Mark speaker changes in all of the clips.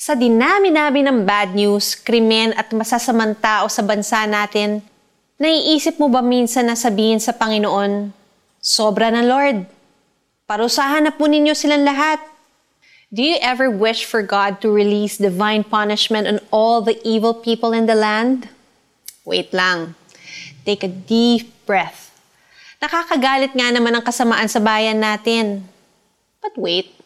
Speaker 1: Sa dinami-dami ng bad news, krimen at masasamang tao sa bansa natin, naiisip mo ba minsan na sabihin sa Panginoon, Sobra na Lord, parusahan na po ninyo silang lahat. Do you ever wish for God to release divine punishment on all the evil people in the land? Wait lang. Take a deep breath. Nakakagalit nga naman ang kasamaan sa bayan natin. But wait,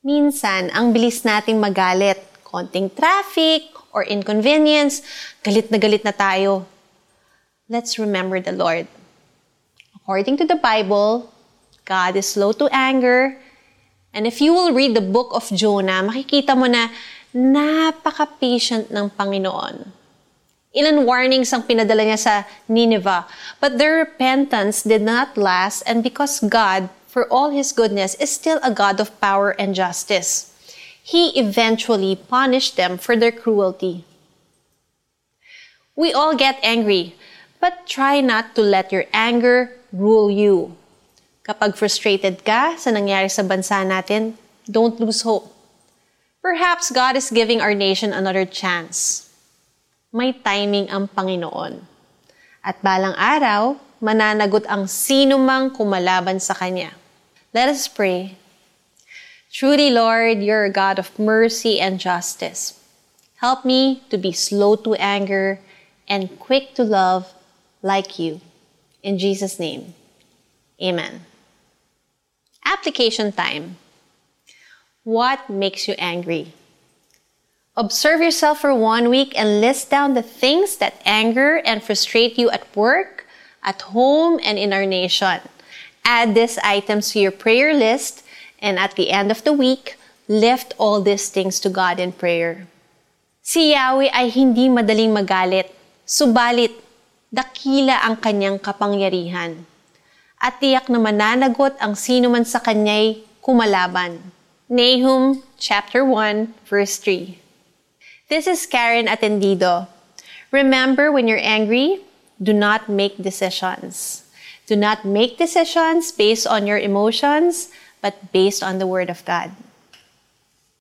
Speaker 1: Minsan, ang bilis nating magalit. Konting traffic or inconvenience, galit na galit na tayo. Let's remember the Lord. According to the Bible, God is slow to anger. And if you will read the book of Jonah, makikita mo na napaka-patient ng Panginoon. Ilan warnings ang pinadala niya sa Nineveh, but their repentance did not last and because God for all his goodness, is still a God of power and justice. He eventually punished them for their cruelty. We all get angry, but try not to let your anger rule you. Kapag frustrated ka sa nangyari sa bansa natin, don't lose hope. Perhaps God is giving our nation another chance. May timing ang Panginoon. At balang araw, mananagot ang sino mang kumalaban sa Kanya. Let us pray. Truly, Lord, you're a God of mercy and justice. Help me to be slow to anger and quick to love like you. In Jesus' name, amen. Application time. What makes you angry? Observe yourself for one week and list down the things that anger and frustrate you at work, at home, and in our nation. Add these items to your prayer list, and at the end of the week, lift all these things to God in prayer. Si Yahweh ay hindi madaling magalit, subalit dakila ang kanyang kapangyarihan. At tiyak na mananagot ang sino man sa kanya'y kumalaban. Nahum chapter 1 verse 3. This is Karen Atendido. Remember when you're angry, do not make decisions. Do not make decisions based on your emotions, but based on the Word of God.